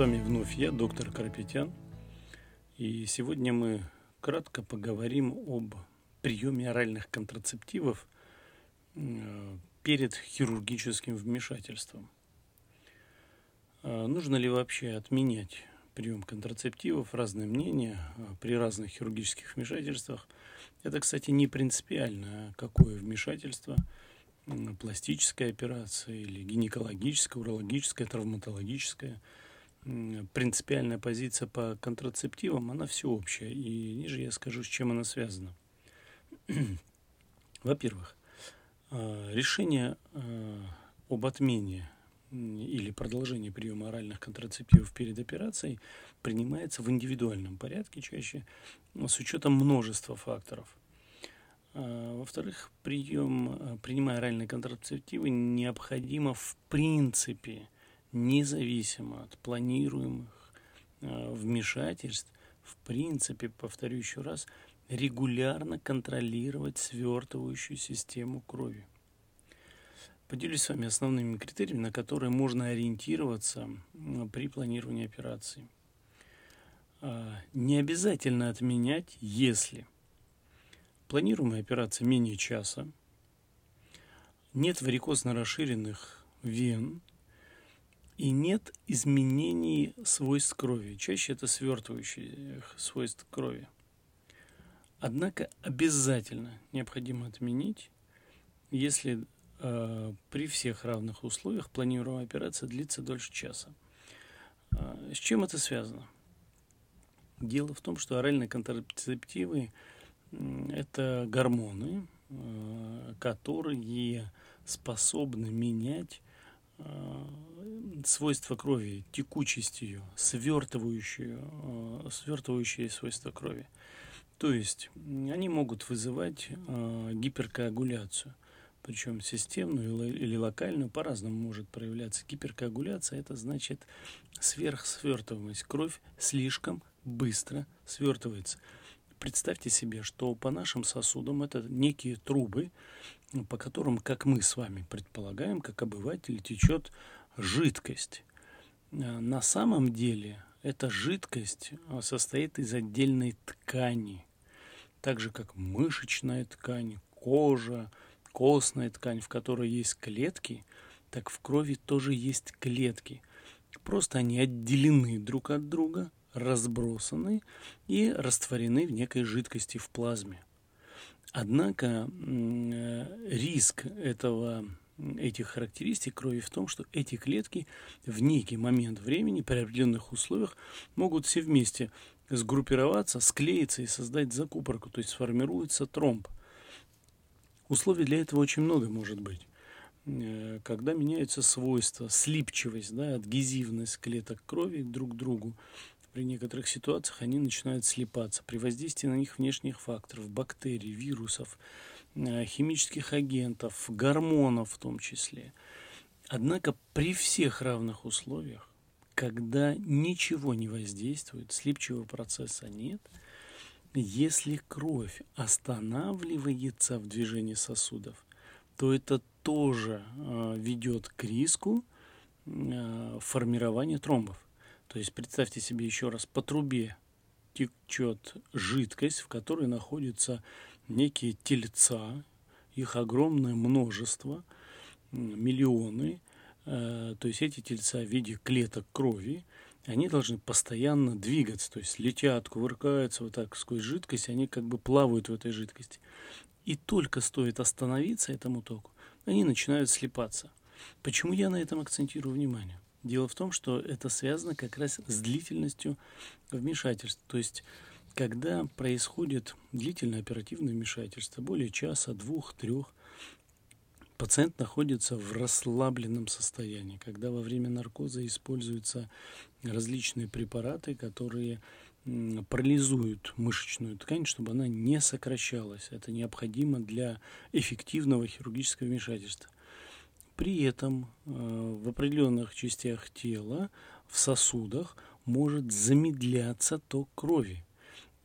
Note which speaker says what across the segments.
Speaker 1: вами вновь я, доктор Карапетян. И сегодня мы кратко поговорим об приеме оральных контрацептивов э, перед хирургическим вмешательством. А нужно ли вообще отменять прием контрацептивов? Разные мнения а, при разных хирургических вмешательствах. Это, кстати, не принципиально, а какое вмешательство – пластическая операция или гинекологическая, урологическая, травматологическая. Принципиальная позиция по контрацептивам, она всеобщая. И ниже я скажу, с чем она связана. Во-первых, а, решение а, об отмене или продолжении приема оральных контрацептивов перед операцией принимается в индивидуальном порядке чаще с учетом множества факторов. А, во-вторых, прием, принимая оральные контрацептивы, необходимо в принципе, независимо от планируемых а, вмешательств, в принципе, повторю еще раз, регулярно контролировать свертывающую систему крови. Поделюсь с вами основными критериями, на которые можно ориентироваться при планировании операции. Не обязательно отменять, если – Планируемая операция менее часа. Нет варикозно расширенных вен. И нет изменений свойств крови. Чаще это свертывающие свойств крови. Однако обязательно необходимо отменить, если э, при всех равных условиях планируемая операция длится дольше часа. Э, с чем это связано? Дело в том, что оральные контрацептивы это гормоны, э, которые способны менять э, свойства крови, текучесть ее, свертывающую, э, свертывающие свойства крови. То есть они могут вызывать гиперкоагуляцию, причем системную или локальную, по-разному может проявляться. Гиперкоагуляция – это значит сверхсвертываемость. Кровь слишком быстро свертывается – Представьте себе, что по нашим сосудам это некие трубы, по которым, как мы с вами предполагаем, как обыватели, течет жидкость. Э, на самом деле эта жидкость э, состоит из отдельной ткани, так же как мышечная ткань, кожа, костная ткань, в которой есть клетки, так в крови тоже есть клетки. Просто они отделены друг от друга разбросаны и растворены в некой жидкости в плазме. Однако э, риск этого, этих характеристик крови в том, что эти клетки в некий момент времени при определенных условиях могут все вместе сгруппироваться, склеиться и создать закупорку, то есть сформируется тромб. Условий для этого очень много может быть. Э, когда меняются свойства, слипчивость, да, адгезивность клеток крови друг к другу, при некоторых ситуациях они начинают слипаться при воздействии на них внешних факторов, бактерий, вирусов, э, химических агентов, гормонов в том числе. Однако при всех равных условиях, когда ничего не воздействует, слипчивого процесса нет, если кровь останавливается в движении сосудов, то это тоже э, ведет к риску э, формирования тромбов. То есть представьте себе еще раз, по трубе течет жидкость, в которой находятся некие тельца, их огромное множество, миллионы. Э, то есть эти тельца в виде клеток крови, они должны постоянно двигаться, то есть летят, кувыркаются вот так сквозь жидкость, они как бы плавают в этой жидкости. И только стоит остановиться этому току, они начинают слипаться. Почему я на этом акцентирую внимание? Дело в том, что это связано как раз с длительностью вмешательства. То есть, когда происходит длительное оперативное вмешательство, более часа, двух, трех, пациент находится в расслабленном состоянии, когда во время наркоза используются различные препараты, которые парализуют мышечную ткань, чтобы она не сокращалась. Это необходимо для эффективного хирургического вмешательства. При этом э, в определенных частях тела, в сосудах, может замедляться ток крови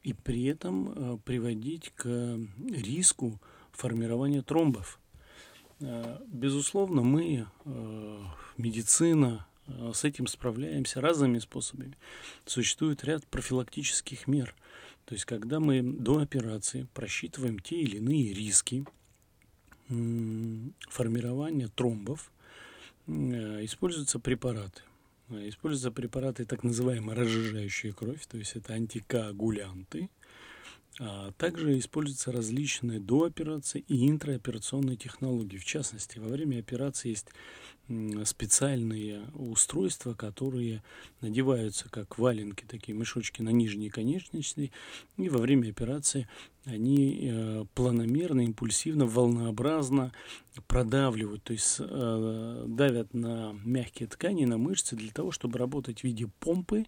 Speaker 1: и при этом э, приводить к риску формирования тромбов. Э, безусловно, мы, медицина, с этим справляемся разными способами. Существует ряд профилактических мер. То есть, когда мы до операции просчитываем те или иные риски формирования тромбов, э, используются препараты. Используются препараты так называемые разжижающие кровь, то есть это антикоагулянты – а также используются различные дооперации и интраоперационные технологии. В частности, во время операции есть специальные устройства, которые надеваются как валенки, такие мешочки на нижние конечности, и во время операции они э, планомерно, импульсивно, волнообразно продавливают, то есть э, давят на мягкие ткани, на мышцы для того, чтобы работать в виде помпы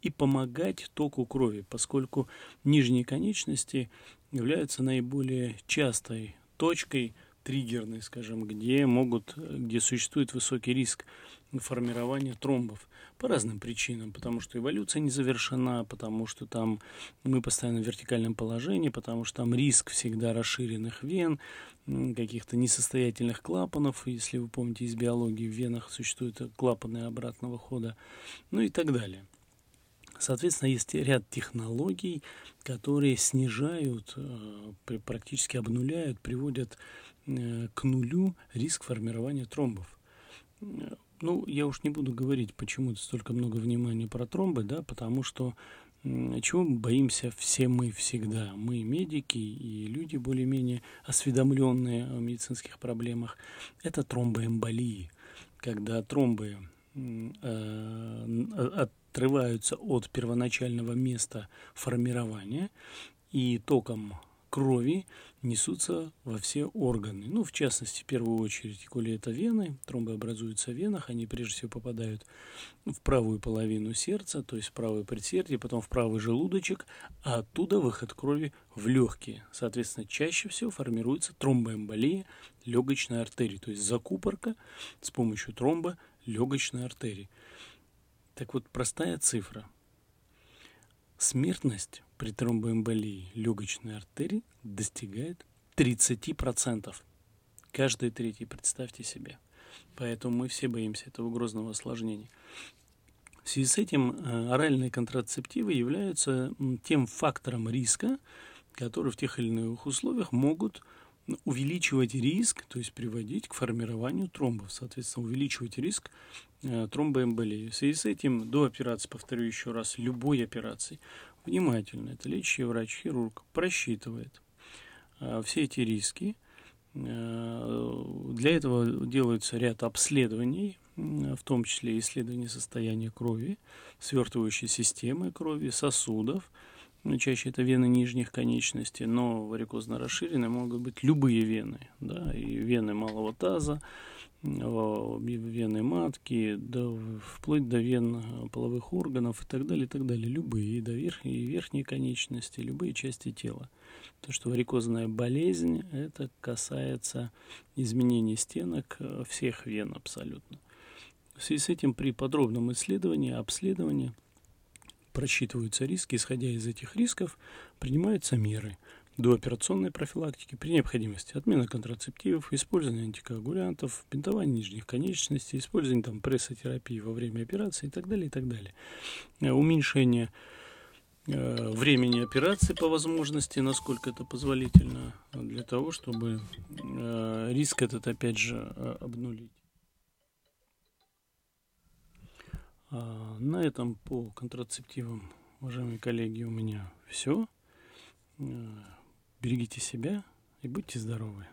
Speaker 1: и помогать току крови, поскольку нижние конечности являются наиболее частой точкой триггерной, скажем, где могут, где существует высокий риск формирования тромбов по разным причинам, потому что эволюция не завершена, потому что там мы постоянно в вертикальном положении, потому что там риск всегда расширенных вен, каких-то несостоятельных клапанов, если вы помните из биологии, в венах существуют клапаны обратного хода, ну и так далее. Соответственно, есть ряд технологий, которые снижают, э, практически обнуляют, приводят к нулю риск формирования тромбов. Ну, я уж не буду говорить, почему столько много внимания про тромбы, да, потому что чего боимся все мы всегда? Мы медики и люди более-менее осведомленные о медицинских проблемах. Это тромбоэмболии, когда тромбы э, отрываются от первоначального места формирования и током крови несутся во все органы. Ну, в частности, в первую очередь, коли это вены, тромбы образуются в венах, они прежде всего попадают в правую половину сердца, то есть в правое предсердие, потом в правый желудочек, а оттуда выход крови в легкие. Соответственно, чаще всего формируется тромбоэмболия легочной артерии, то есть закупорка с помощью тромба легочной артерии. Так вот, простая цифра. Смертность при тромбоэмболии легочной артерии достигает 30%. Каждый третий, представьте себе. Поэтому мы все боимся этого грозного осложнения. В связи с этим э, оральные контрацептивы являются тем фактором риска, который в тех или иных условиях могут увеличивать риск, то есть приводить к формированию тромбов, соответственно, увеличивать риск э, тромбоэмболии. В связи с этим до операции, повторю еще раз, любой операции внимательно, это лечащий врач-хирург, просчитывает э, все эти риски. Э, для этого делается ряд обследований, в том числе исследование состояния крови, свертывающей системы крови, сосудов, ну, чаще это вены нижних конечностей, но варикозно расширенные могут быть любые вены, да, и вены малого таза, вены матки, до, вплоть до вен половых органов и так далее, и так далее. Любые, и до верхней, и верхней конечности, любые части тела. То, что варикозная болезнь, это касается изменений стенок э, всех вен абсолютно. В связи с этим при подробном исследовании, обследовании просчитываются риски, исходя из этих рисков принимаются меры – до операционной профилактики при необходимости отмена контрацептивов, использование антикоагулянтов, бинтование нижних конечностей, использование там, прессотерапии во время операции и так далее, и так далее. Э, уменьшение э, времени операции по возможности, насколько это позволительно, для того, чтобы э, риск этот опять же обнулить. А, на этом по контрацептивам, уважаемые коллеги, у меня все. Берегите себя и будьте здоровы.